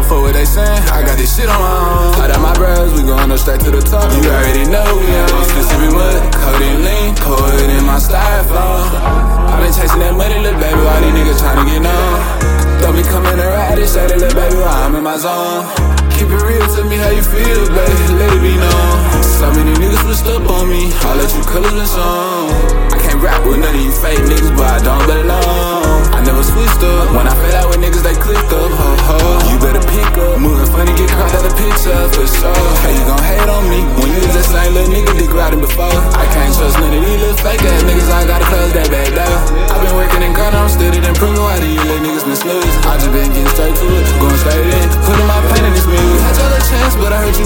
a fuck what they saying. I got this shit on my own. Out my bros, we going up straight to the top. You already know we on Mississippi mud, codeine lean, pour it in my styrofoam. i been chasing that money, little baby, why these niggas tryna get on? Don't be coming around this, say little baby, while I'm in my zone. Keep it real, tell me how you feel, baby, let it be known. So many niggas switched up on me, I'll let you colors been song. I can't rap with none of you fake niggas, but I don't belong. I never switched up,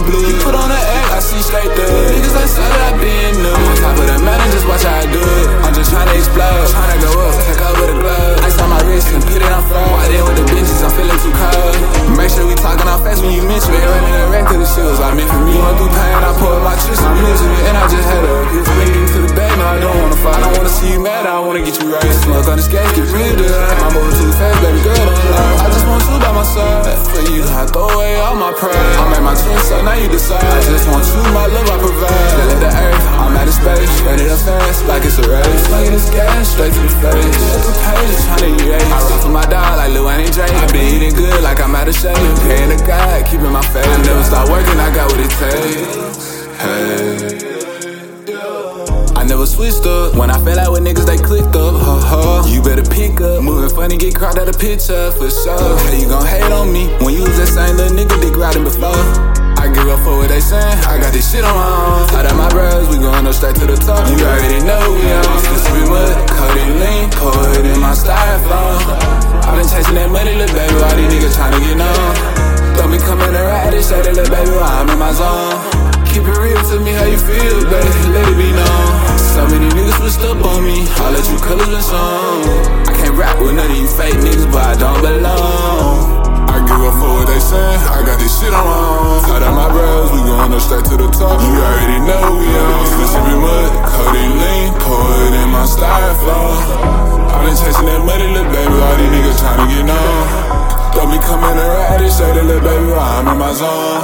blue. Like I'm out of shape. Praying to God, keeping my faith. I never stop working, I got what it takes. Hey. I never switched up. When I fell out with niggas, they clicked up. Ha ha. You better pick up. Moving funny, get cropped out of picture for sure. How you gon' hate on me when you was that same little nigga dick riding before? I give up for what they saying. I got this shit on my own. Out my bros, we going up straight to the top. You already know we on Mississippi mud, codeine lean, pour it in my styrofoam. i been chasing that money, little baby, these niggas tryna get on? Don't be coming ride this, say that baby, while I'm in my zone. Keep it real, tell me how you feel, baby, let it be known. So many niggas switched up on me, I'll let you colors been song. I can't rap with none of you fake niggas, but I don't belong. I give up for what they saying, I got this shit on my own. Hot out my bros, we going up straight to the top. You already know we on. Mississippi mud, codeine lean, pour it in my styrofoam. i been chasing that money, little baby, all these niggas tryna get on. Don't be coming to ride this, say that little baby, while I'm in my zone.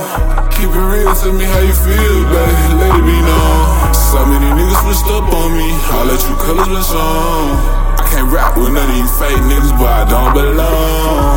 Keep it real, tell me how you feel, baby, let it be known. So many niggas switched up on me, I'll let you colors been song. I can't rap with none of you fake niggas, but I don't belong.